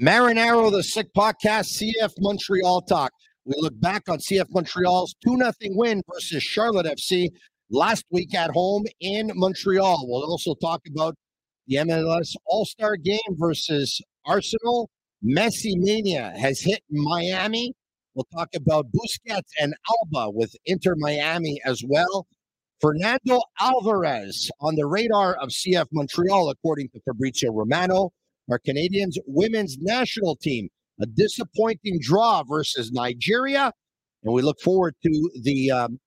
Marinaro, the Sick Podcast, CF Montreal Talk. We look back on CF Montreal's 2 0 win versus Charlotte FC last week at home in Montreal. We'll also talk about the MLS All Star game versus Arsenal. Messi Mania has hit Miami. We'll talk about Busquets and Alba with Inter Miami as well. Fernando Alvarez on the radar of CF Montreal, according to Fabrizio Romano. Our Canadians women's national team, a disappointing draw versus Nigeria. And we look forward to the um,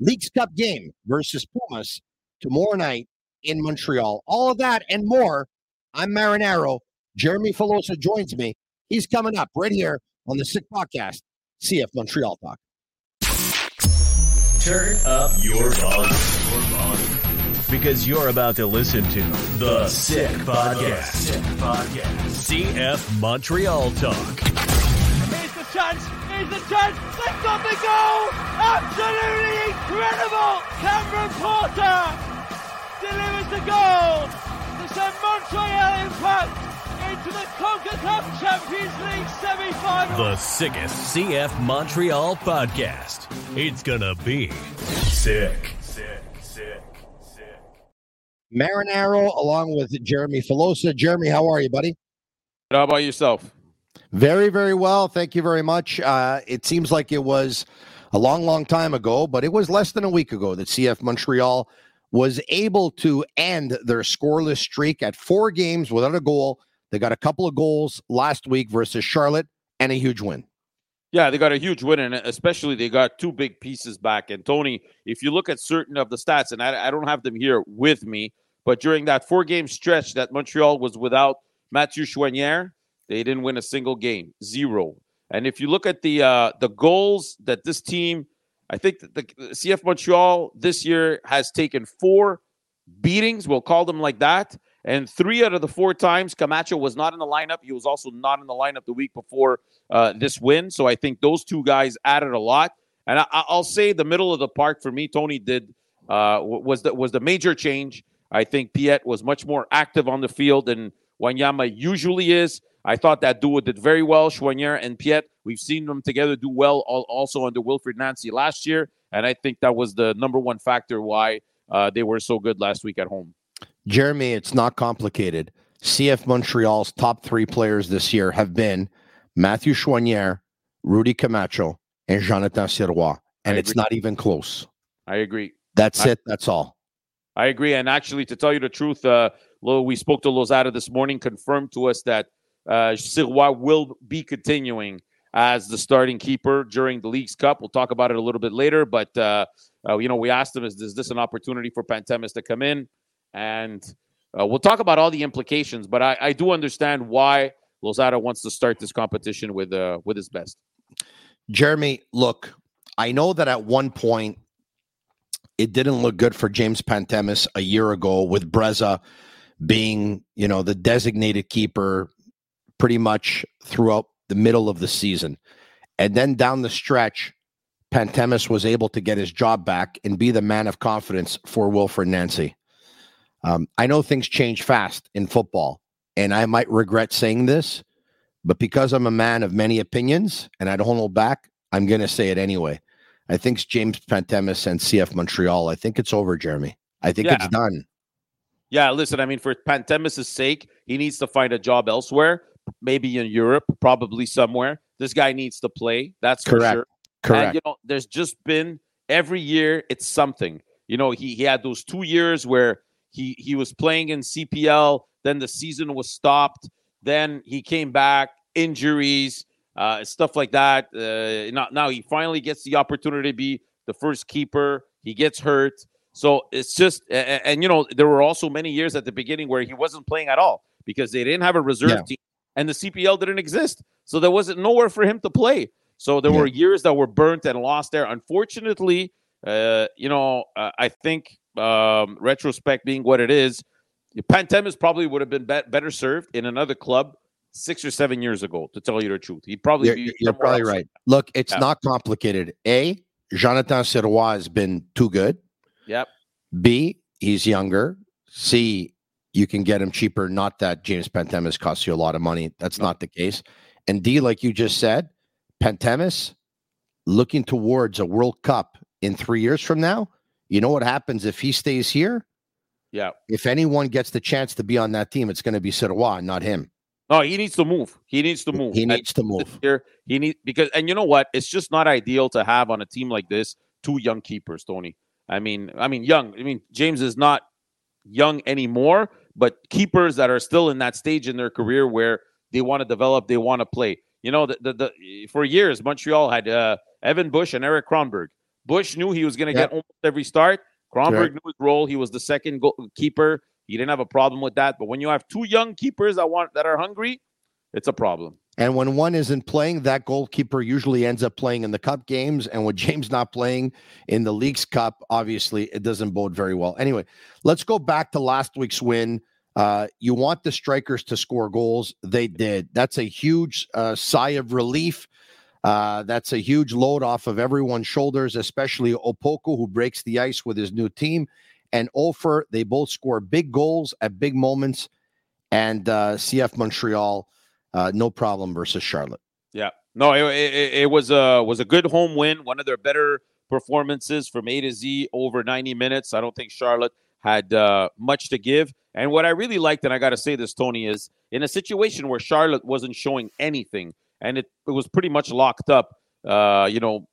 Leagues Cup game versus Pumas tomorrow night in Montreal. All of that and more. I'm Marinaro. Jeremy Filosa joins me. He's coming up right here on the Sick Podcast, CF Montreal Talk. Turn up your volume. Because you're about to listen to The Sick Podcast. Sick Podcast. CF Montreal Talk. Here's the chance. Here's the chance. They've got the goal. Absolutely incredible. Cameron Porter delivers the goal to send Montreal Impact into the CONCACAF Champions League semi-final. The sickest CF Montreal podcast. It's gonna be sick. Sick, sick, sick. Marinaro along with Jeremy Filosa. Jeremy, how are you, buddy? How about yourself? Very, very well. Thank you very much. Uh, it seems like it was a long, long time ago, but it was less than a week ago that CF Montreal was able to end their scoreless streak at four games without a goal they got a couple of goals last week versus Charlotte and a huge win. Yeah, they got a huge win, and especially they got two big pieces back. And Tony, if you look at certain of the stats, and I, I don't have them here with me, but during that four game stretch that Montreal was without Mathieu Choinière, they didn't win a single game, zero. And if you look at the uh, the goals that this team, I think the, the CF Montreal this year has taken four beatings. We'll call them like that. And three out of the four times Camacho was not in the lineup. He was also not in the lineup the week before uh, this win. So I think those two guys added a lot. And I, will say the middle of the park for me, Tony did uh, was the was the major change. I think Piette was much more active on the field than Wanyama usually is. I thought that duo did very well, Choinière and Piette, We've seen them together do well also under Wilfried Nancy last year. And I think that was the number one factor why uh, they were so good last week at home. Jeremy, it's not complicated. CF Montreal's top three players this year have been Matthew Choinière, Rudy Camacho, and Jonathan Sirois. And it's not even close. I agree. That's I, it. That's all. I agree. And actually, to tell you the truth, uh, we spoke to Losada this morning, confirmed to us that uh, Sirois will be continuing as the starting keeper during the League's Cup. We'll talk about it a little bit later. But, uh, uh, you know, we asked him, is, is this an opportunity for Pantemis to come in? And uh, we'll talk about all the implications, but I, I do understand why Losada wants to start this competition with uh, with his best. Jeremy, look, I know that at one point it didn't look good for James Pantemis a year ago with Breza being, you know, the designated keeper pretty much throughout the middle of the season. And then down the stretch, Pantemis was able to get his job back and be the man of confidence for Wilfried Nancy. Um, I know things change fast in football, and I might regret saying this, but because I'm a man of many opinions and I don't hold back, I'm going to say it anyway. I think it's James Pantemis and CF Montreal. I think it's over, Jeremy. I think yeah. it's done. Yeah, listen, I mean, for Pantemis' sake, he needs to find a job elsewhere, maybe in Europe, probably somewhere. This guy needs to play. That's Correct. for sure. Correct. And, you know, there's just been every year it's something. You know, he, he had those two years where he he was playing in CPL, then the season was stopped, then he came back, injuries, uh, stuff like that. Uh, now, now he finally gets the opportunity to be the first keeper. He gets hurt. So it's just, and, and, you know, there were also many years at the beginning where he wasn't playing at all because they didn't have a reserve Yeah. team and the CPL didn't exist. So there wasn't nowhere for him to play. So there Yeah. were years that were burnt and lost there. Unfortunately, uh, you know, uh, I think um, retrospect being what it is, Pantemis probably would have been bet better served in another club six or seven years ago. To tell you the truth, he'd probably You're, be you're probably else. right. Look, it's Yeah. not complicated. A, Jonathan Sirois has been too good. Yep. B, he's younger. C, you can get him cheaper. Not that James Pantemis costs you a lot of money. That's No. not the case. And D, like you just said, Pantemis looking towards a World Cup in three years from now. You know what happens if he stays here? Yeah. If anyone gets the chance to be on that team, it's going to be Sirois, not him. No, he needs to move. He needs to move. He needs to move. Here, he need because, and you know what? It's just not ideal to have on a team like this two young keepers, Tony. I mean, I mean, young. I mean, James is not young anymore, but keepers that are still in that stage in their career where they want to develop, they want to play. You know, the, the, the for years Montreal had uh, Evan Bush and Eric Kronberg. Bush knew he was going to get almost every start. Kronberg knew his role. He was the second goal- keeper. He didn't have a problem with that. But when you have two young keepers that want that are hungry, it's a problem. And when one isn't playing, that goalkeeper usually ends up playing in the cup games. And with James not playing in the League's Cup, obviously it doesn't bode very well. Anyway, let's go back to last week's win. Uh, you want the strikers to score goals. They did. That's a huge uh, sigh of relief. Uh, that's a huge load off of everyone's shoulders, especially Opoku, who breaks the ice with his new team, and Offor. They both score big goals at big moments. And uh, CF Montreal, uh, no problem versus Charlotte. Yeah. No, it, it, it was a was a good home win. One of their better performances from A to Z over 90 minutes. I don't think Charlotte had uh, much to give. And what I really liked, and I got to say this, Tony, is in a situation where Charlotte wasn't showing anything, and it, it was pretty much locked up. Uh, you know,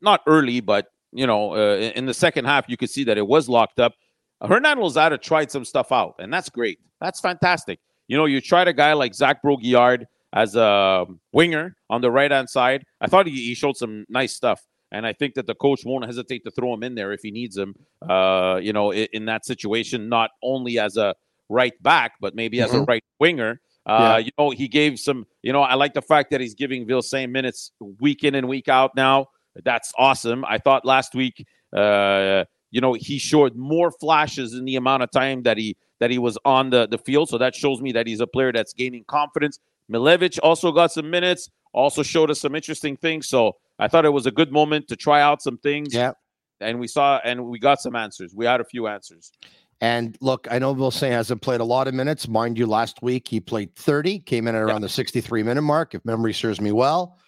not early, but you know, uh, in in the second half, you could see that it was locked up. Hernan Losada tried some stuff out, and that's great. That's fantastic. You know, you tried a guy like Zach Brault-Guillard as a winger on the right hand side. I thought he, he showed some nice stuff. And I think that the coach won't hesitate to throw him in there if he needs him, uh, you know, in, in that situation, not only as a right back, but maybe as a right winger. Uh, You know, he gave some, you know, I like the fact that he's giving Vilsaint minutes week in and week out now. That's awesome. I thought last week, uh, you know, he showed more flashes in the amount of time that he that he was on the, the field. So that shows me that he's a player that's gaining confidence. Miljevic also got some minutes, also showed us some interesting things. So I thought it was a good moment to try out some things. Yeah. And we saw and we got some answers. We had a few answers. And look, I know Vilsaint hasn't played a lot of minutes. Mind you, last week he played 30, came in at around the 63 minute mark, if memory serves me well.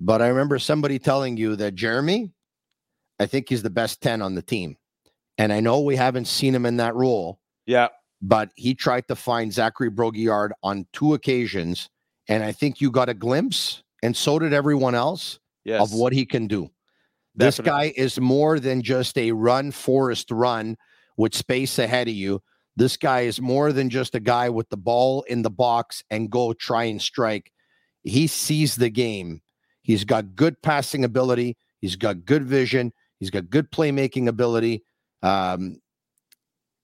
But I remember somebody telling you that Jeremy, I think he's the best 10 on the team. And I know we haven't seen him in that role, Yeah. but he tried to find Zachary Brault-Guillard on two occasions. And I think you got a glimpse, and so did everyone else, Yes. of what he can do. This guy is more than just a run, forest run with space ahead of you. This guy is more than just a guy with the ball in the box and go try and strike. He sees the game. He's got good passing ability. He's got good vision. He's got good playmaking ability. Um,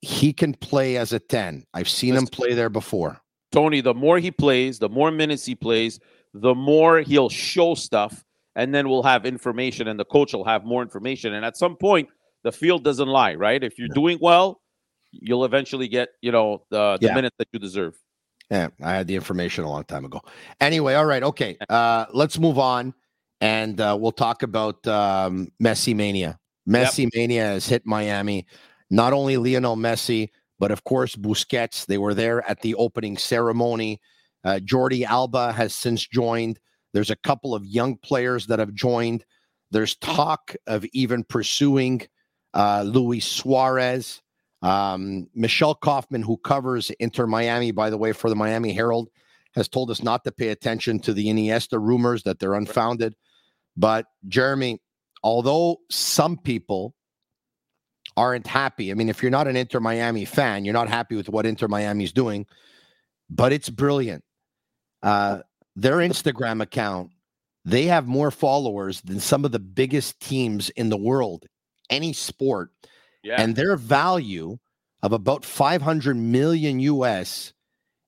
he can play as a 10. I've seen him play there before. Tony, the more he plays, the more minutes he plays, the more he'll show stuff, and then we'll have information, and the coach will have more information. And at some point, the field doesn't lie, right? If you're doing well, you'll eventually get, you know, the, the Yeah. minutes that you deserve. Yeah, I had the information a long time ago. Anyway, all right, okay. Uh, let's move on, and uh, we'll talk about um, Messi mania. Messi mania has hit Miami. Not only Lionel Messi, but of course Busquets. They were there at the opening ceremony. Uh, Jordi Alba has since joined. There's a couple of young players that have joined. There's talk of even pursuing uh, Luis Suarez. Um, Michelle Kaufman, who covers Inter Miami, by the way, for the Miami Herald, has told us not to pay attention to the Iniesta rumors that they're unfounded. But Jeremy, although some people aren't happy, I mean, if you're not an Inter Miami fan, you're not happy with what Inter Miami is doing, but it's brilliant. Uh, their Instagram account, they have more followers than some of the biggest teams in the world, any sport. Yeah. And their value of about 500 million US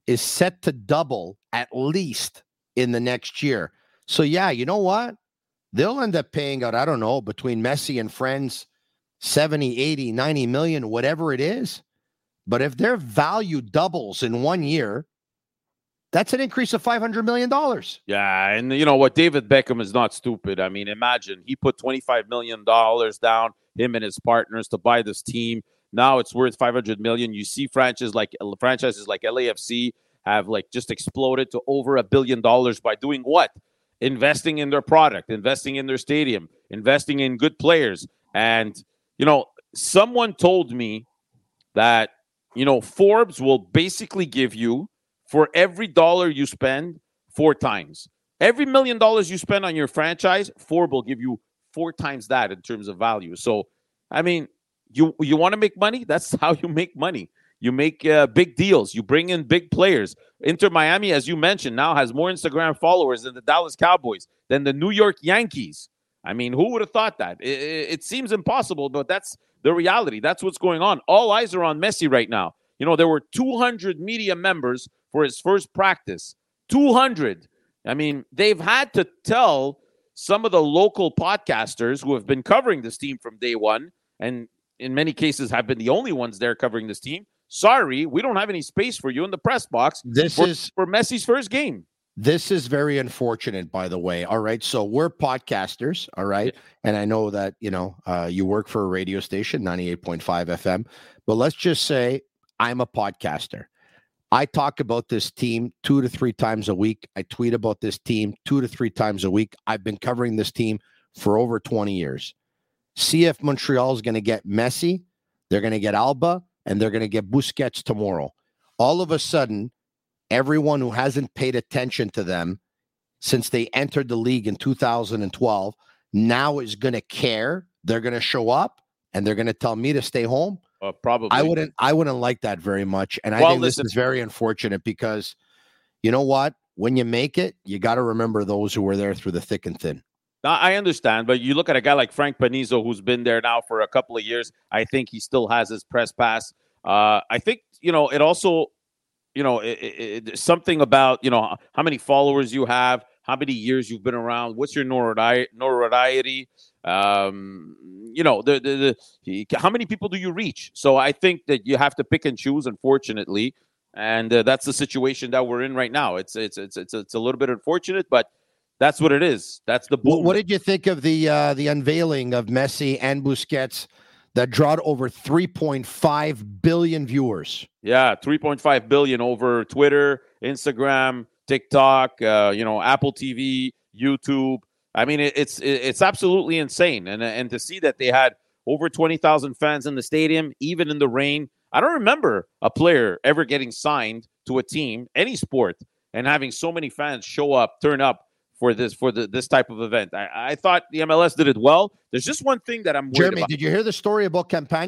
is set to double at least in the next year. So, yeah, you know what? They'll end up paying out, I don't know, between Messi and friends, 70, 80, 90 million, whatever it is. But if their value doubles in one year, that's an increase of $500 million. Yeah, and you know what? David Beckham is not stupid. I mean, imagine he put $25 million down, him and his partners, to buy this team. Now it's worth 500 million. You see franchises like franchises like LAFC have like just exploded to over a billion dollars by doing what? Investing in their product, investing in their stadium, investing in good players. And you know, someone told me that you know Forbes will basically give you for every dollar you spend four times. Every million dollars you spend on your franchise, Forbes will give you four times that in terms of value. So, I mean, you you want to make money? That's how you make money. You make uh, big deals. You bring in big players. Inter Miami, as you mentioned, now has more Instagram followers than the Dallas Cowboys, than the New York Yankees. I mean, who would have thought that? It, it, it seems impossible, but that's the reality. That's what's going on. All eyes are on Messi right now. You know, there were 200 media members for his first practice. 200. I mean, they've had to tell some of the local podcasters who have been covering this team from day one, and in many cases have been the only ones there covering this team. Sorry, we don't have any space for you in the press box. This for, is for Messi's first game. This is very unfortunate, by the way. All right. So we're podcasters. All right. And I know that, you know, uh, you work for a radio station, 98.5 FM. But let's just say I'm a podcaster. I talk about this team two to three times a week. I tweet about this team two to three times a week. I've been covering this team for over 20 years. CF Montreal is going to get Messi. They're going to get Alba and they're going to get Busquets tomorrow. All of a sudden, everyone who hasn't paid attention to them since they entered the league in 2012 now is going to care. They're going to show up and they're going to tell me to stay home. Uh, probably. I wouldn't. I wouldn't like that very much, and I think listen- this is very unfortunate because, you know what? When you make it, you got to remember those who were there through the thick and thin. Now, I understand, but you look at a guy like Frank Panizo, who's been there now for a couple of years. I think he still has his press pass. Uh, I think you know it also, you know, it, it, it, something about you know how many followers you have, how many years you've been around, what's your notoriety, notoriety. Um, you know, the, the the how many people do you reach? So I think that you have to pick and choose. Unfortunately, and uh, that's the situation that we're in right now. It's it's it's it's it's a little bit unfortunate, but that's what it is. That's the boom. What, did you think of the uh, the unveiling of Messi and Busquets that drawed over 3.5 billion viewers? Yeah, 3.5 billion over Twitter, Instagram, TikTok, uh, you know, Apple TV, YouTube. I mean, it's it's absolutely insane, and and to see that they had over 20,000 fans in the stadium, even in the rain. I don't remember a player ever getting signed to a team, any sport, and having so many fans show up, turn up for this for the, this type of event. I, I thought the MLS did it well. There's just one thing that I'm worried Jeremy, about. did you hear the story about Campana?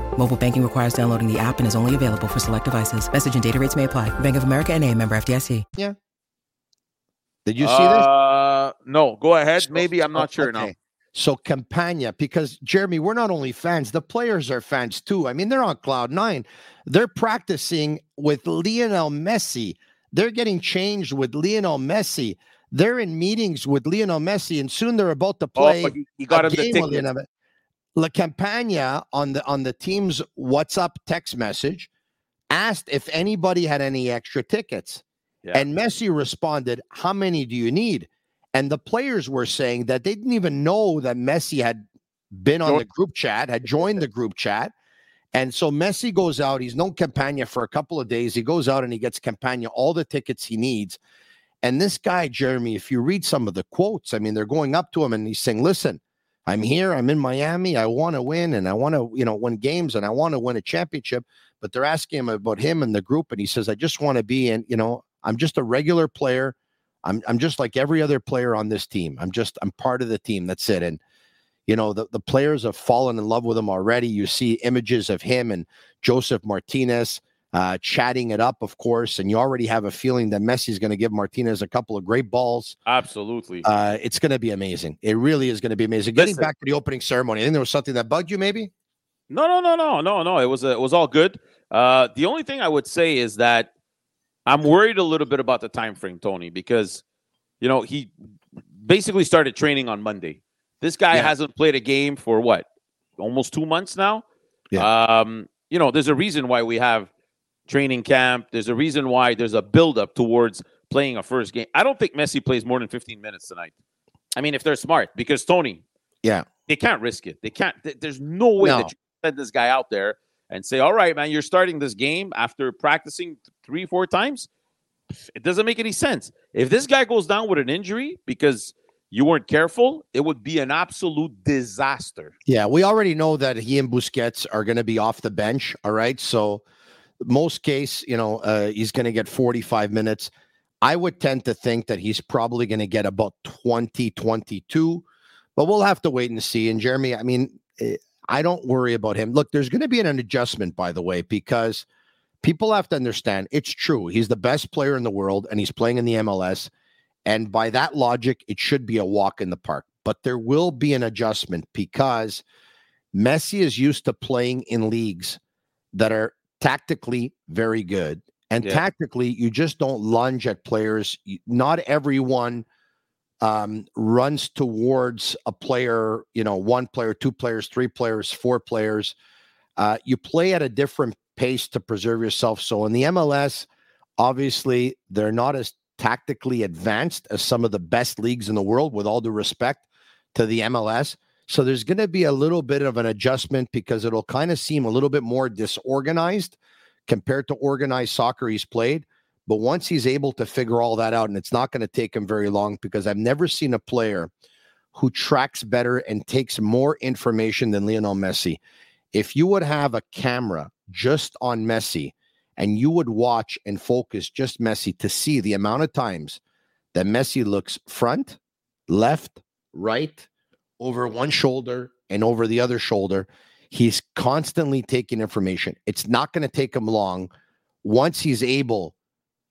Mobile banking requires downloading the app and is only available for select devices. Message and data rates may apply. Bank of America and a member FDIC. Yeah. Did you see this? Uh, no, go ahead. Maybe I'm not sure now. So Campana, because Jeremy, we're not only fans, the players are fans too. I mean, they're on cloud nine. They're practicing with Lionel Messi. They're getting changed with Lionel Messi. They're in meetings with Lionel Messi, and soon they're about to play. Oh, he, he got a him the game with ticket. La Campana on the on the team's WhatsApp text message asked if anybody had any extra tickets. Yeah. And Messi responded, How many do you need? And the players were saying that they didn't even know that Messi had been on the group chat, had joined the group chat. And so Messi goes out. He's known Campana for a couple of days. He goes out and he gets Campana all the tickets he needs. And this guy, Jeremy, if you read some of the quotes, I mean, they're going up to him and he's saying, Listen, I'm here. I'm in Miami. I want to win and I want to, you know, win games and I want to win a championship. But they're asking him about him and the group. And he says, I just want to be in, you know, I'm just a regular player. I'm I'm just like every other player on this team. I'm just I'm part of the team. That's it. And you know the, the players have fallen in love with him already. You see images of him and Josef Martinez uh, chatting it up, of course, and you already have a feeling that Messi is going to give Martinez a couple of great balls. Absolutely. Uh, it's going to be amazing. It really is going to be amazing. Getting Listen. back to the opening ceremony, I think there was something that bugged you, maybe. No, no, no, no, no, no. It was it was all good. Uh, the only thing I would say is that I'm worried a little bit about the time frame, Tony, because you know he basically started training on Monday. This guy Yeah. hasn't played a game for what, almost two months now. Um, you know, there's a reason why we have training camp. There's a reason why there's a buildup towards playing a first game. I don't think Messi plays more than 15 minutes tonight. I mean, if they're smart, because Tony, Yeah. they can't risk it. They can't. th- There's no way No. that you send this guy out there and say, "All right, man, you're starting this game after practicing three, four times." It doesn't make any sense. If this guy goes down with an injury because you weren't careful, it would be an absolute disaster. Yeah, we already know that he and Busquets are going to be off the bench. All right. So, most case, you know, uh, he's going to get 45 minutes. I would tend to think that he's probably going to get about 20, 22, but we'll have to wait and see. And Jeremy, I mean, eh, I don't worry about him. Look, there's going to be an adjustment, by the way, because people have to understand it's true. He's the best player in the world and he's playing in the MLS. And by that logic, it should be a walk in the park. But there will be an adjustment because Messi is used to playing in leagues that are tactically very good. And Yeah. tactically, you just don't lunge at players. Not everyone um, runs towards a player, you know, one player, two players, three players, four players. Uh, you play at a different pace to preserve yourself. So in the MLS, obviously, they're not as tactically advanced as some of the best leagues in the world, with all due respect to the MLS. So there's going to be a little bit of an adjustment because it'll kind of seem a little bit more disorganized compared to organized soccer he's played. But once he's able to figure all that out, and it's not going to take him very long because I've never seen a player who tracks better and takes more information than Lionel Messi. If you would have a camera just on Messi and you would watch and focus just Messi to see the amount of times that Messi looks front, left, right, over one shoulder and over the other shoulder, he's constantly taking information. It's not going to take him long once he's able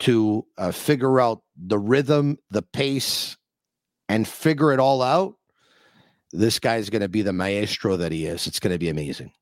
to uh, figure out the rhythm, the pace, and figure it all out. This guy's going to be the maestro that he is. It's going to be amazing.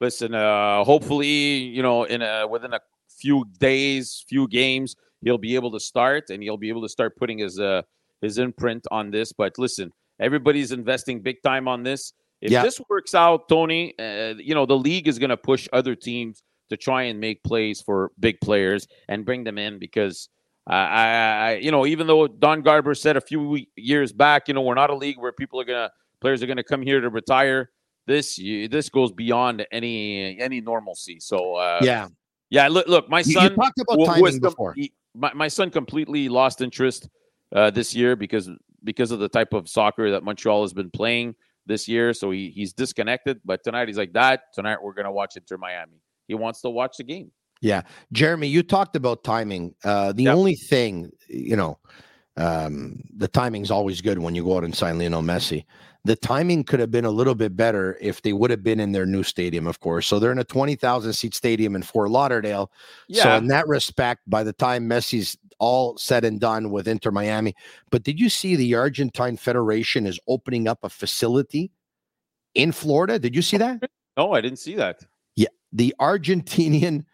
Listen, uh, hopefully, you know, in a within a few days, few games, he'll be able to start and he'll be able to start putting his uh his imprint on this. But listen, everybody's investing big time on this. If Yeah. this works out, Tony, uh, you know, the league is going to push other teams to try and make plays for big players and bring them in because. Uh, I, I, you know, even though Don Garber said a few years back, you know, we're not a league where people are gonna players are gonna come here to retire. This this goes beyond any any normalcy. So uh, yeah. yeah. Look, look, my You, you son talked about timing was before. he- my, my son completely lost interest uh, this year because because of the type of soccer that Montreal has been playing this year. So he, he's disconnected. But tonight he's like, that. tonight we're gonna watch Inter Miami. He wants to watch the game. Yeah. Jeremy, you talked about timing. Uh, the Yep. only thing, you know, Um, the timing's always good when you go out and sign Lionel Messi. The timing could have been a little bit better if they would have been in their new stadium, of course. So they're in a 20,000 seat stadium in Fort Lauderdale. Yeah. So, in that respect, by the time Messi's all said and done with Inter Miami, but did you see the Argentine Federation is opening up a facility in Florida? Did you see that? No, I didn't see that. Yeah, the Argentinian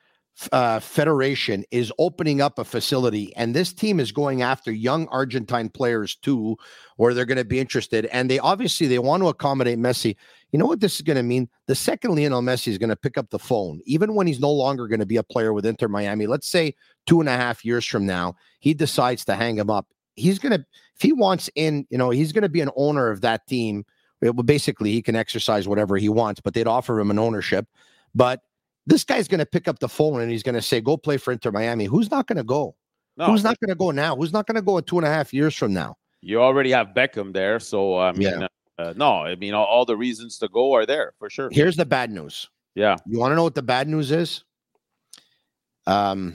uh, Federation is opening up a facility, and this team is going after young Argentine players too, where they're going to be interested. And they obviously they want to accommodate Messi. You know what this is going to mean? The second Lionel Messi is going to pick up the phone, even when he's no longer going to be a player with Inter Miami. Let's say two and a half years from now, he decides to hang him up. He's going to, if he wants in, you know, he's going to be an owner of that team. Well, basically, he can exercise whatever he wants, but they'd offer him an ownership. But this guy's going to pick up the phone and he's going to say, "Go play for Inter Miami." Who's not going to go? No, Who's not going to go now? Who's not going to go in two and a half years from now? you already have Beckham there, so I mean, Yeah. uh, no, I mean, all, all the reasons to go are there for sure. Here's the bad news. Yeah, You want to know what the bad news is? Um,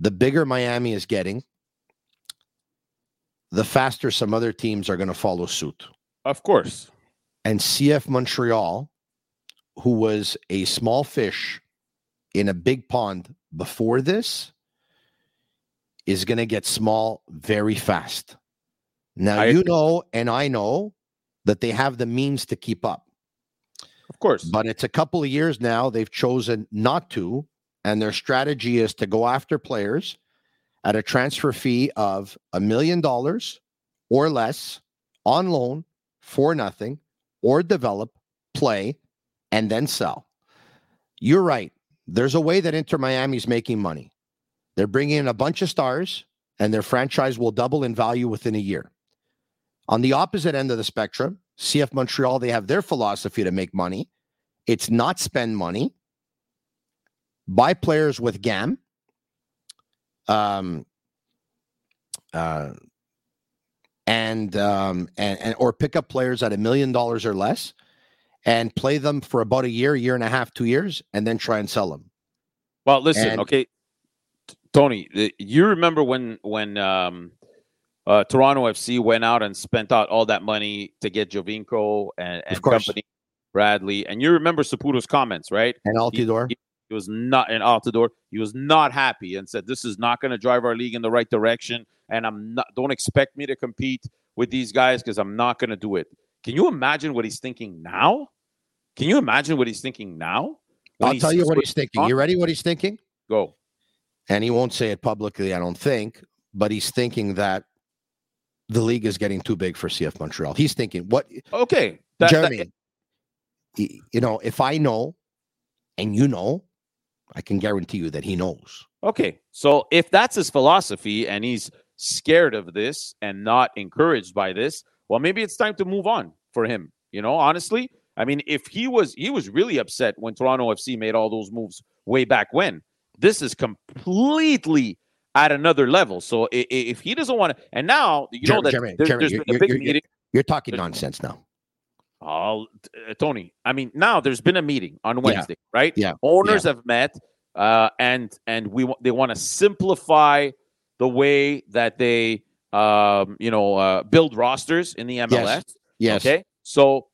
the bigger Miami is getting, the faster some other teams are going to follow suit. of course. And CF Montreal, who was a small fish in a big pond before this, is going to get small very fast. Now, I you agree. know, and I know that they have the means to keep up. Of course. But it's a couple of years now they've chosen not to, and their strategy is to go after players at a transfer fee of a million dollars or less on loan for nothing, or develop, play, and then sell. You're right. There's a way that Inter Miami's making money. They're bringing in a bunch of stars, and their franchise will double in value within a year. On the opposite end of the spectrum, CF Montreal, they have their philosophy to make money. It's not spend money, buy players with GAM, um, uh, and, um, and and or pick up players at a million dollars or less, and play them for about a year, year and a half, two years, and then try and sell them. Well, listen, And- okay, Tony, you remember when when um, uh, Toronto FC went out and spent out all that money to get Giovinco and, and company, Bradley, and you remember Saputo's comments, right? And Altidore, He, he was not in Altidore. He was not happy and said, "This is not going to drive our league in the right direction." And I'm not. Don't expect me to compete with these guys because I'm not going to do it. Can you imagine what he's thinking now? Can you imagine what he's thinking now? I'll tell you what he's thinking. on- You ready? What he's thinking? Go. and he won't say it publicly, I don't think, but he's thinking that the league is getting too big for CF Montreal. He's thinking, what, Okay, that- that- Jeremy, you know, if I know and you know, I can guarantee you that he knows. Okay, so if that's his philosophy and he's scared of this and not encouraged by this, well, maybe it's time to move on for him. You know, honestly, I mean, if he was he was really upset when Toronto FC made all those moves way back when. This is completely at another level. So if he doesn't want to, and now you know Jeremy, that Jeremy, there, Jeremy, you're- been a big you're- you're- meeting. You're talking nonsense now. Oh, uh, Tony. I mean, now there's been a meeting on Wednesday, right? Yeah. Owners have met, uh, and and we they want to simplify the way that they, um, you know, uh, build rosters in the MLS. Yes. Okay. So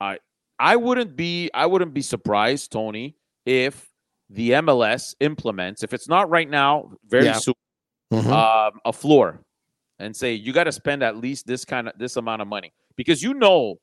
I I wouldn't be I wouldn't be surprised, Tony, if the MLS implements, if it's not right now, very Yeah. soon, Mhm. um, a floor and say you got to spend at least this kind of this amount of money because you know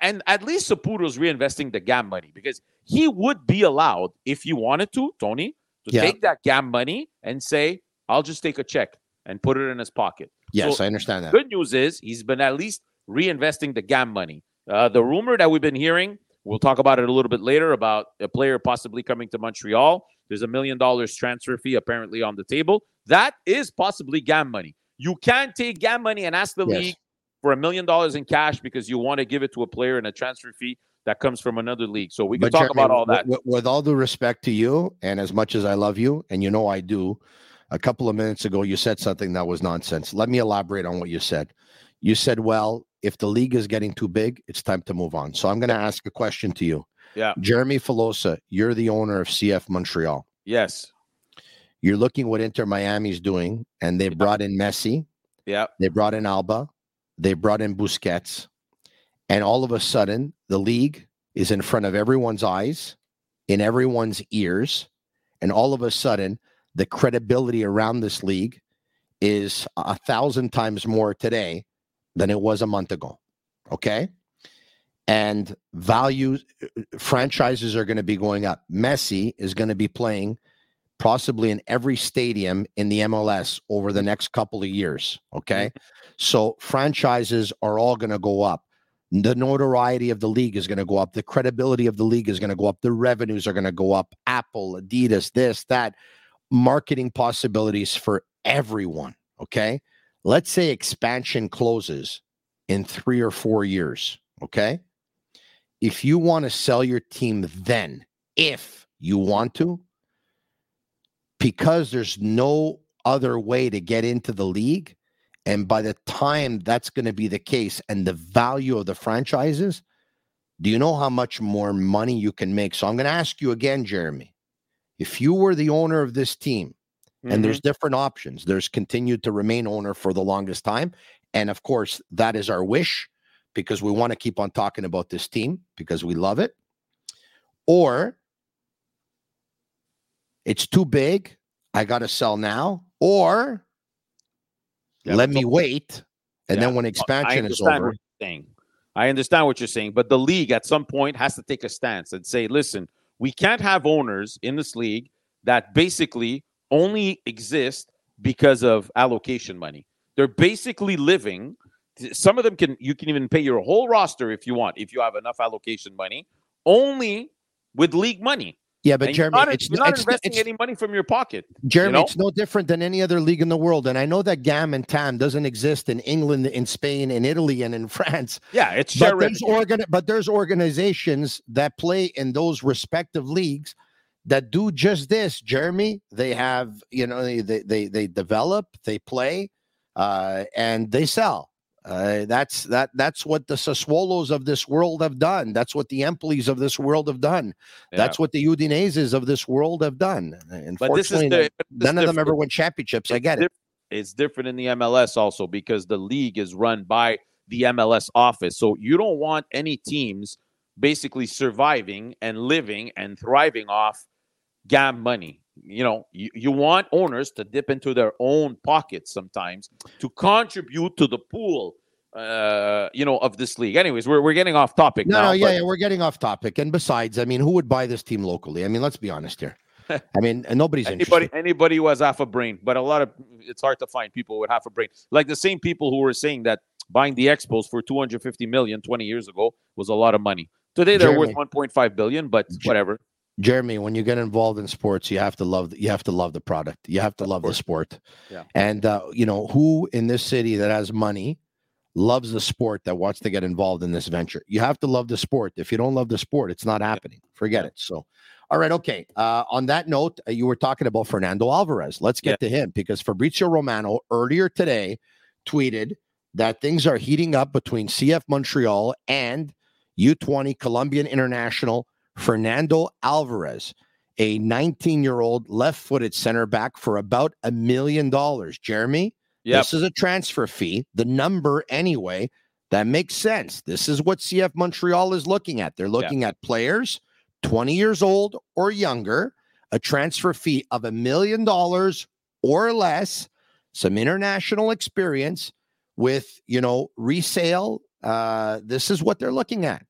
and at least Saputo's reinvesting the GAM money because he would be allowed if he wanted to, Tony, to Yeah. take that GAM money and say, I'll just take a check and put it in his pocket. yes, so I understand that. Good news is he's been at least reinvesting the GAM money. Uh, the rumor that we've been hearing, we'll talk about it a little bit later about a player possibly coming to Montreal. There's a million dollars transfer fee apparently on the table. That is possibly GAM money. You can't take GAM money and ask the Yes. league for a million dollars in cash because you want to give it to a player in a transfer fee that comes from another league. So we can But talk Jeremy, about all that. With, with all due respect to you, and as much as I love you, and you know I do, a couple of minutes ago you said something that was nonsense. Let me elaborate on what you said. You said, "Well, if the league is getting too big, it's time to move on." So I'm going to ask a question to you. Yeah. Jeremy Filosa, you're the owner of CF Montreal. Yes. You're looking what Inter Miami's doing, and they brought in Messi, Yeah. they brought in Alba, they brought in Busquets, and all of a sudden the league is in front of everyone's eyes, in everyone's ears, and all of a sudden the credibility around this league is a thousand times more today than it was a month ago. Okay. And values, franchises are going to be going up. Messi is going to be playing possibly in every stadium in the MLS over the next couple of years. Okay. Mm-hmm. So franchises are all going to go up. The notoriety of the league is going to go up. The credibility of the league is going to go up. The revenues are going to go up. Apple, Adidas, this, that, marketing possibilities for everyone. Okay. Let's say expansion closes in three or four years. Okay. If you want to sell your team then, if you want to, because there's no other way to get into the league. And by the time that's going to be the case and the value of the franchises, do you know how much more money you can make? So I'm going to ask you again, Jeremy. If you were the owner of this team, and there's mm-hmm. different options, there's continued to remain owner for the longest time. And of course, that is our wish because we want to keep on talking about this team because we love it. Or it's too big. I got to sell now. Or Yeah, let me wait. And Yeah. then when expansion is over, saying. I understand what you're saying, but the league at some point has to take a stance and say, listen, we can't have owners in this league that basically only exist because of allocation money. They're basically living. Some of them can you can even pay your whole roster if you want, if you have enough allocation money, only with league money. yeah, but And you're not, it's, you're not it's, investing it's, any money from your pocket. Jeremy, know? it's no different than any other league in the world. And I know that GAM and TAM doesn't exist in England, in Spain, in Italy, and in France. Yeah, it's But there's, organ- but there's organizations that play in those respective leagues that do just this, Jeremy. They have, you know, they they they, develop, they play, uh, and they sell. Uh, that's that. That's what the Sassuolos of this world have done. That's what the Empolis of this world have done. Yeah. That's what the Udineses of this world have done. but this is Unfortunately, the, none of them ever won championships. I get it. It's different in the MLS also because the league is run by the MLS office. So you don't want any teams basically surviving and living and thriving off GAM money. You know, you, you want owners to dip into their own pockets sometimes to contribute to the pool, uh, you know, of this league. Anyways, we're, we're getting off topic No, now. no, yeah, but- yeah, we're getting off topic. And besides, I mean, who would buy this team locally? I mean, let's be honest here. I mean, nobody's anybody interested. anybody who has half a brain but a lot of it's hard to find people with half a brain like the same people who were saying that buying the expos for 250 million 20 years ago was a lot of money today they're Jeremy. worth 1.5 billion but whatever Jeremy, when you get involved in sports, you have to love you have to love the product. You have to love the sport. Yeah. And uh, you know, who in this city that has money loves the sport that wants to get involved in this venture? You have to love the sport. If you don't love the sport, it's not happening. Forget it. So all right, okay. Uh, on that note, uh, you were talking about Fernando Alvarez. Let's get to him because Fabrizio Romano earlier today tweeted that things are heating up between CF Montreal and U20 Colombian international Fernando Alvarez, a 19 year old left footed center back for about a million dollars. Jeremy, yeah this is a transfer fee. The number, anyway, that makes sense. This is what CF Montreal is looking at. They're looking at players 20 years old or younger, a transfer fee of a million dollars or less, some international experience with, you know, resale. Uh, this is what they're looking at.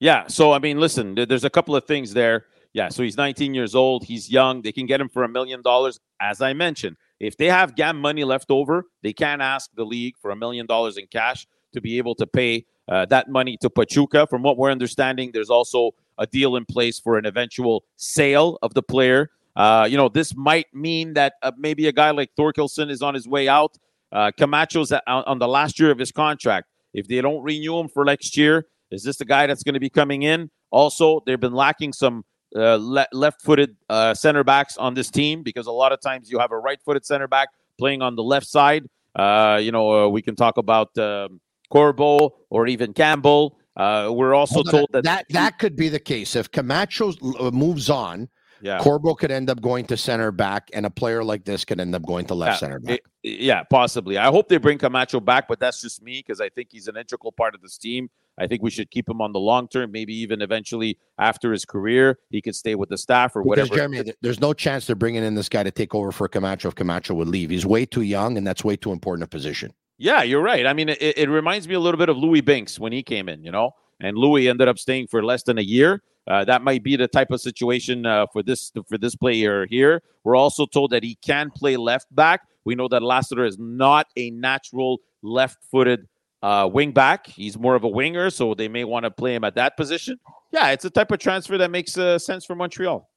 Yeah so i mean listen there's a couple of things there. Yeah so he's 19 years old he's young they can get him for a million dollars. As i mentioned if they have gam money left over they can't ask the league for a million dollars in cash to be able to pay uh, that money to pachuca. From what we're understanding there's also a deal in place for an eventual sale of the player. Uh, you know this might mean that uh, maybe a guy like Thorkelsson is on his way out. Uh, camacho's on on the last year of his contract. If they don't renew him for next year is this the guy that's going to be coming in? Also, they've been lacking some uh, le- left-footed uh, center backs on this team because a lot of times you have a right-footed center back playing on the left side. Uh, you know, uh, we can talk about um, Corbo or even Campbell. Uh, we're also Hold told that, that that could be the case if Camacho uh, moves on. Yeah. Corbo could end up going to center back, and a player like this could end up going to left Yeah, center back. it- yeah, possibly. I hope they bring Camacho back, but that's just me because I think he's an integral part of this team. I think we should keep him on the long term. Maybe even eventually after his career, he could stay with the staff or Because whatever. Jeremy, there's no chance they're bringing in this guy to take over for Camacho if Camacho would leave. He's way too young, and that's way too important a position. Yeah, you're right. I mean, it, it reminds me a little bit of Louis Binks when he came in, you know, and Louis ended up staying for less than a year. Uh, that might be the type of situation uh, for this for this player here. We're also told that he can play left back. We know that Lassiter is not a natural left-footed uh, wing back. He's more of a winger, so they may want to play him at that position. Yeah, it's a type of transfer that makes uh, sense for Montreal.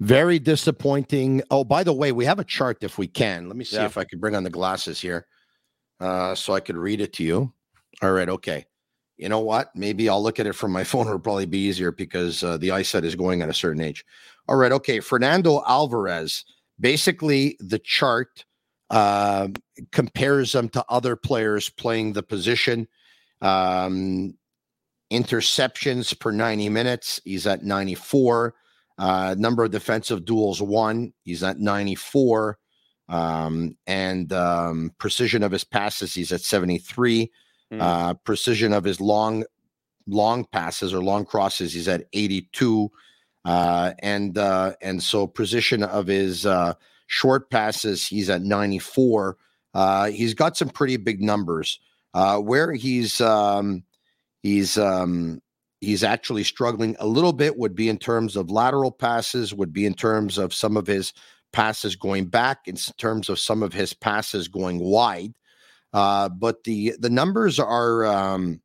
Very disappointing. Oh, by the way, we have a chart if we can. Let me see Yeah. if I could bring on the glasses here uh, so I could read it to you. All right. Okay. You know what? Maybe I'll look at it from my phone. It'll probably be easier because uh, the eyesight is going at a certain age. All right. Okay. Fernando Alvarez. Basically, the chart um, compares them to other players playing the position. Um, interceptions per 90 minutes. He's at 94. Uh, number of defensive duels won. He's at 94. Um, and um, precision of his passes, he's at 73. Hmm. Uh, precision of his long, long passes or long crosses, he's at 82. Uh, and uh, and so precision of his uh, short passes, he's at 94. Uh, he's got some pretty big numbers. Uh, where he's um, he's um, he's actually struggling a little bit would be in terms of lateral passes, would be in terms of some of his passes going back, in terms of some of his passes going wide. Uh, but the the numbers are um,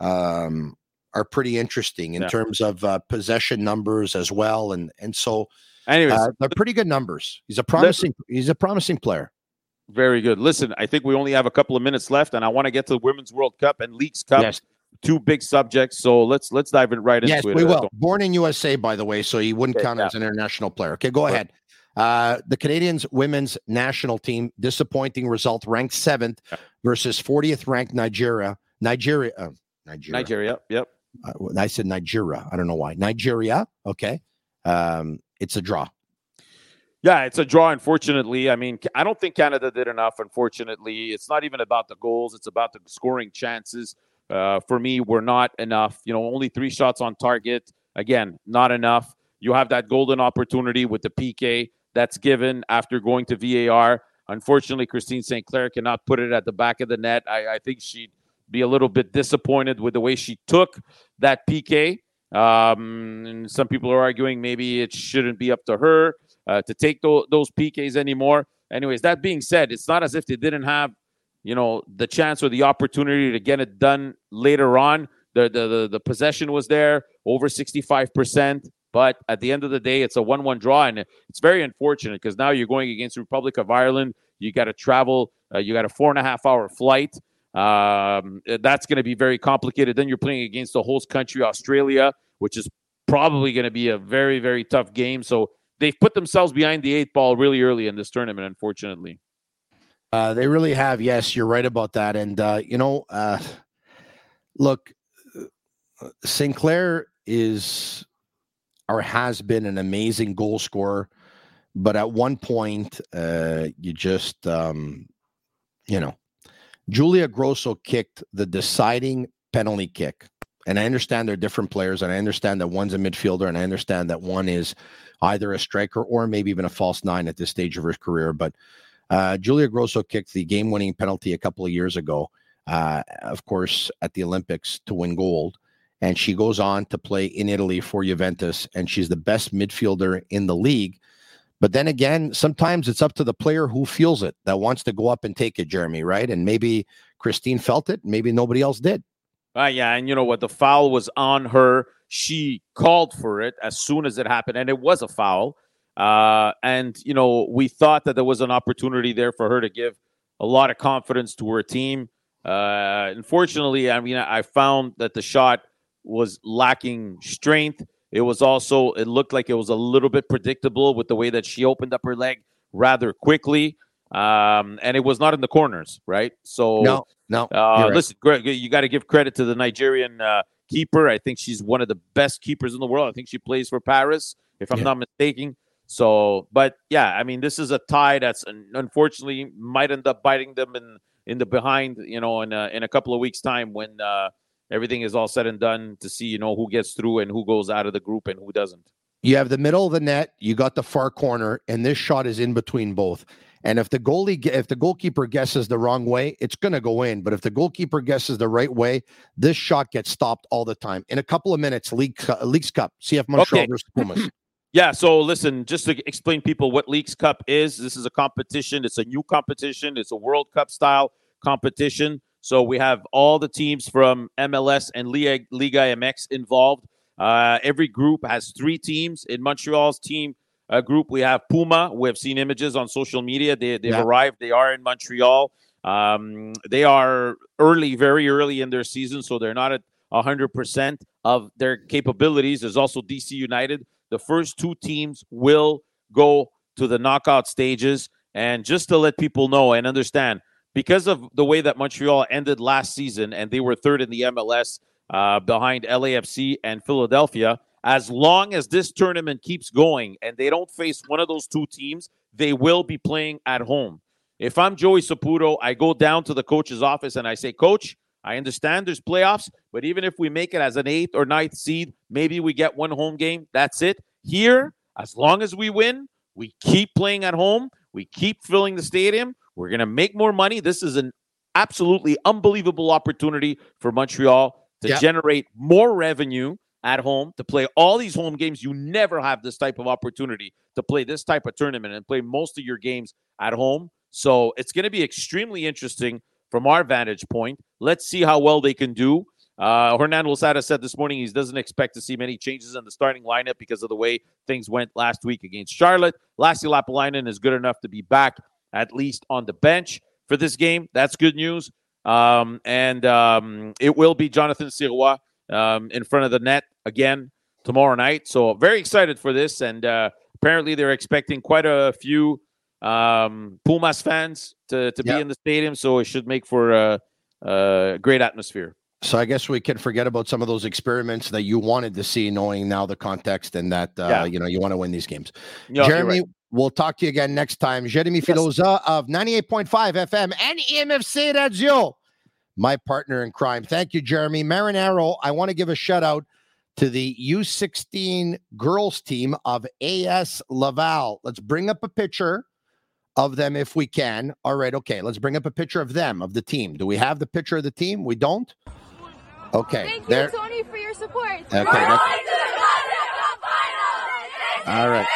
um, are pretty interesting in Yeah. terms of uh, possession numbers as well, and and so Anyways, uh, they're pretty good numbers. He's a promising he's a promising player. very good. Listen, I think we only have a couple of minutes left, and I want to get to the Women's World Cup and Leagues Cup. Yes, Two big subjects, so let's let's dive in right yes, into it. Yes, we will. Born in USA, by the way, so he wouldn't Okay, count yeah. as an international player. Okay, go Right. ahead. Uh, the Canadians women's national team disappointing result, ranked seventh versus 40th ranked Nigeria. Nigeria, uh, Nigeria. Nigeria. Yep. Uh, I said Nigeria. I don't know why. Nigeria. Okay. Um, it's a draw. Yeah, it's a draw. Unfortunately, I mean, I don't think Canada did enough. Unfortunately, it's not even about the goals; it's about the scoring chances. Uh, for me, we're not enough. You know, only three shots on target. Again, not enough. You have that golden opportunity with the PK that's given after going to VAR. Unfortunately, Christine Sinclair cannot put it at the back of the net. I, I think she'd be a little bit disappointed with the way she took that PK. Um, and some people are arguing maybe it shouldn't be up to her uh, to take tho- those PKs anymore. Anyways, that being said, it's not as if they didn't have, you know, the chance or the opportunity to get it done later on. The the the, the possession was there, over sixty five percent. But at the end of the day, it's a one-one draw, and it's very unfortunate because now you're going against the Republic of Ireland. You got to travel. Uh, you got a four and a half hour flight. Um, that's going to be very complicated. Then you're playing against the host country, Australia, which is probably going to be a very, very tough game. So they've put themselves behind the eight ball really early in this tournament, unfortunately. Uh, they really have. Yes, you're right about that. And uh, you know, uh, look, Sinclair is or has been an amazing goal scorer, but at one point, uh, you just, um, you know, Julia Grosso kicked the deciding penalty kick. And I understand they're different players, and I understand that one's a midfielder, and I understand that one is either a striker or maybe even a false nine at this stage of her career. But uh, Julia Grosso kicked the game winning penalty a couple of years ago, uh, of course, at the Olympics to win gold. And she goes on to play in Italy for Juventus, and she's the best midfielder in the league. But then again, sometimes it's up to the player who feels it that wants to go up and take it, Jeremy, right? And maybe Christine felt it, maybe nobody else did. Uh, yeah, and you know what? The foul was on her. She called for it as soon as it happened, and it was a foul. Uh, and you know, we thought that there was an opportunity there for her to give a lot of confidence to her team. Uh, unfortunately, I mean, I found that the shot was lacking strength. It was also, it looked like it was a little bit predictable with the way that she opened up her leg rather quickly. Um, and it was not in the corners, right? So No, no. uh, right. listen, Greg, you got to give credit to the Nigerian uh, keeper. I think she's one of the best keepers in the world. I think she plays for Paris, if I'm Yeah. not mistaken. So, but yeah, I mean, this is a tie that's unfortunately might end up biting them in in the behind. You know, in a, in a couple of weeks' time when uh, everything is all said and done to see you know who gets through and who goes out of the group and who doesn't. You have the middle of the net, you got the far corner, and this shot is in between both. And if the goalie, if the goalkeeper guesses the wrong way, it's going to go in. But if the goalkeeper guesses the right way, this shot gets stopped all the time. In a couple of minutes, League Cu- Leagues Cup, CF Montreal Okay. versus Pumas. Yeah, so listen, just to explain people what Leagues Cup is, this is a competition. It's a new competition. It's a World Cup style competition. So we have all the teams from MLS and Liga, Liga MX involved. Uh, every group has three teams. In Montreal's team uh, group, we have Puma. We have seen images on social media. They, they've Yeah. arrived. They are in Montreal. Um, they are early, very early in their season, so they're not at 100% of their capabilities. There's also DC United. The first two teams will go to the knockout stages. And just to let people know and understand, because of the way that Montreal ended last season and they were third in the MLS uh, behind LAFC and Philadelphia, as long as this tournament keeps going and they don't face one of those two teams, they will be playing at home. If I'm Joey Saputo, I go down to the coach's office and I say, Coach, I understand there's playoffs, but even if we make it as an eighth or ninth seed, maybe we get one home game. That's it. Here, as long as we win, we keep playing at home. We keep filling the stadium. We're going to make more money. This is an absolutely unbelievable opportunity for Montreal to Yep. generate more revenue at home, to play all these home games. You never have this type of opportunity to play this type of tournament and play most of your games at home. So it's going to be extremely interesting from our vantage point. Let's see how well they can do. Uh, Hernan Losada said this morning he doesn't expect to see many changes in the starting lineup because of the way things went last week against Charlotte. Lassi Lappalainen is good enough to be back at least on the bench for this game. That's good news. Um, and um, it will be Jonathan Sirois um, in front of the net again tomorrow night. So very excited for this. And uh, apparently they're expecting quite a few um, Pumas fans to, to Yeah. be in the stadium. So it should make for a, a great atmosphere. So I guess we can forget about some of those experiments that you wanted to see, knowing now the context and that uh, Yeah. you know you want to win these games. Yeah, Jeremy, right. we'll talk to you again next time. Jeremy Filosa of 98.5 FM and EMFC Radio, my partner in crime. Thank you, Jeremy. Marinaro, I want to give a shout out to the U16 girls team of AS Laval. Let's bring up a picture of them if we can. All right, okay. Let's bring up a picture of them, of the team. Do we have the picture of the team? We don't? Okay. Thank there. you, Tony, for your support. Okay, All right.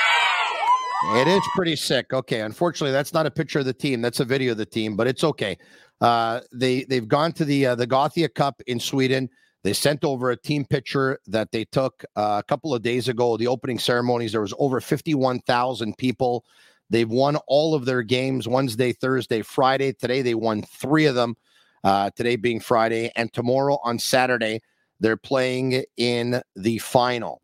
It is pretty sick. Okay, unfortunately, that's not a picture of the team. That's a video of the team, but it's okay. Uh, they they've gone to the uh, the Gothia Cup in Sweden. They sent over a team picture that they took uh, a couple of days ago. The opening ceremonies. There was over fifty one thousand people. They've won all of their games Wednesday, Thursday, Friday. Today they won three of them. Uh, today being Friday, and tomorrow on Saturday they're playing in the final.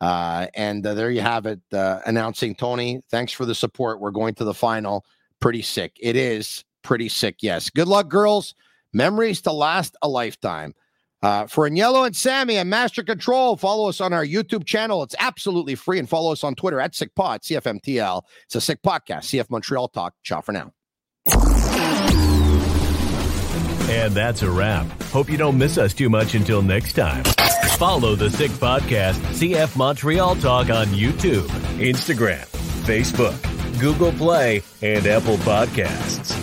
Uh, and uh, there you have it, uh, announcing Tony. Thanks for the support. We're going to the final. Pretty sick. It is pretty sick. Yes. Good luck, girls. Memories to last a lifetime. Uh, for Agnello and Sammy and Master Control, follow us on our YouTube channel. It's absolutely free. And follow us on Twitter at SickPod, CFMTL. It's a sick podcast, CF Montreal Talk. Ciao for now. And that's a wrap. Hope you don't miss us too much until next time. Follow the Sick Podcast, CF Montreal Talk on YouTube, Instagram, Facebook, Google Play, and Apple Podcasts.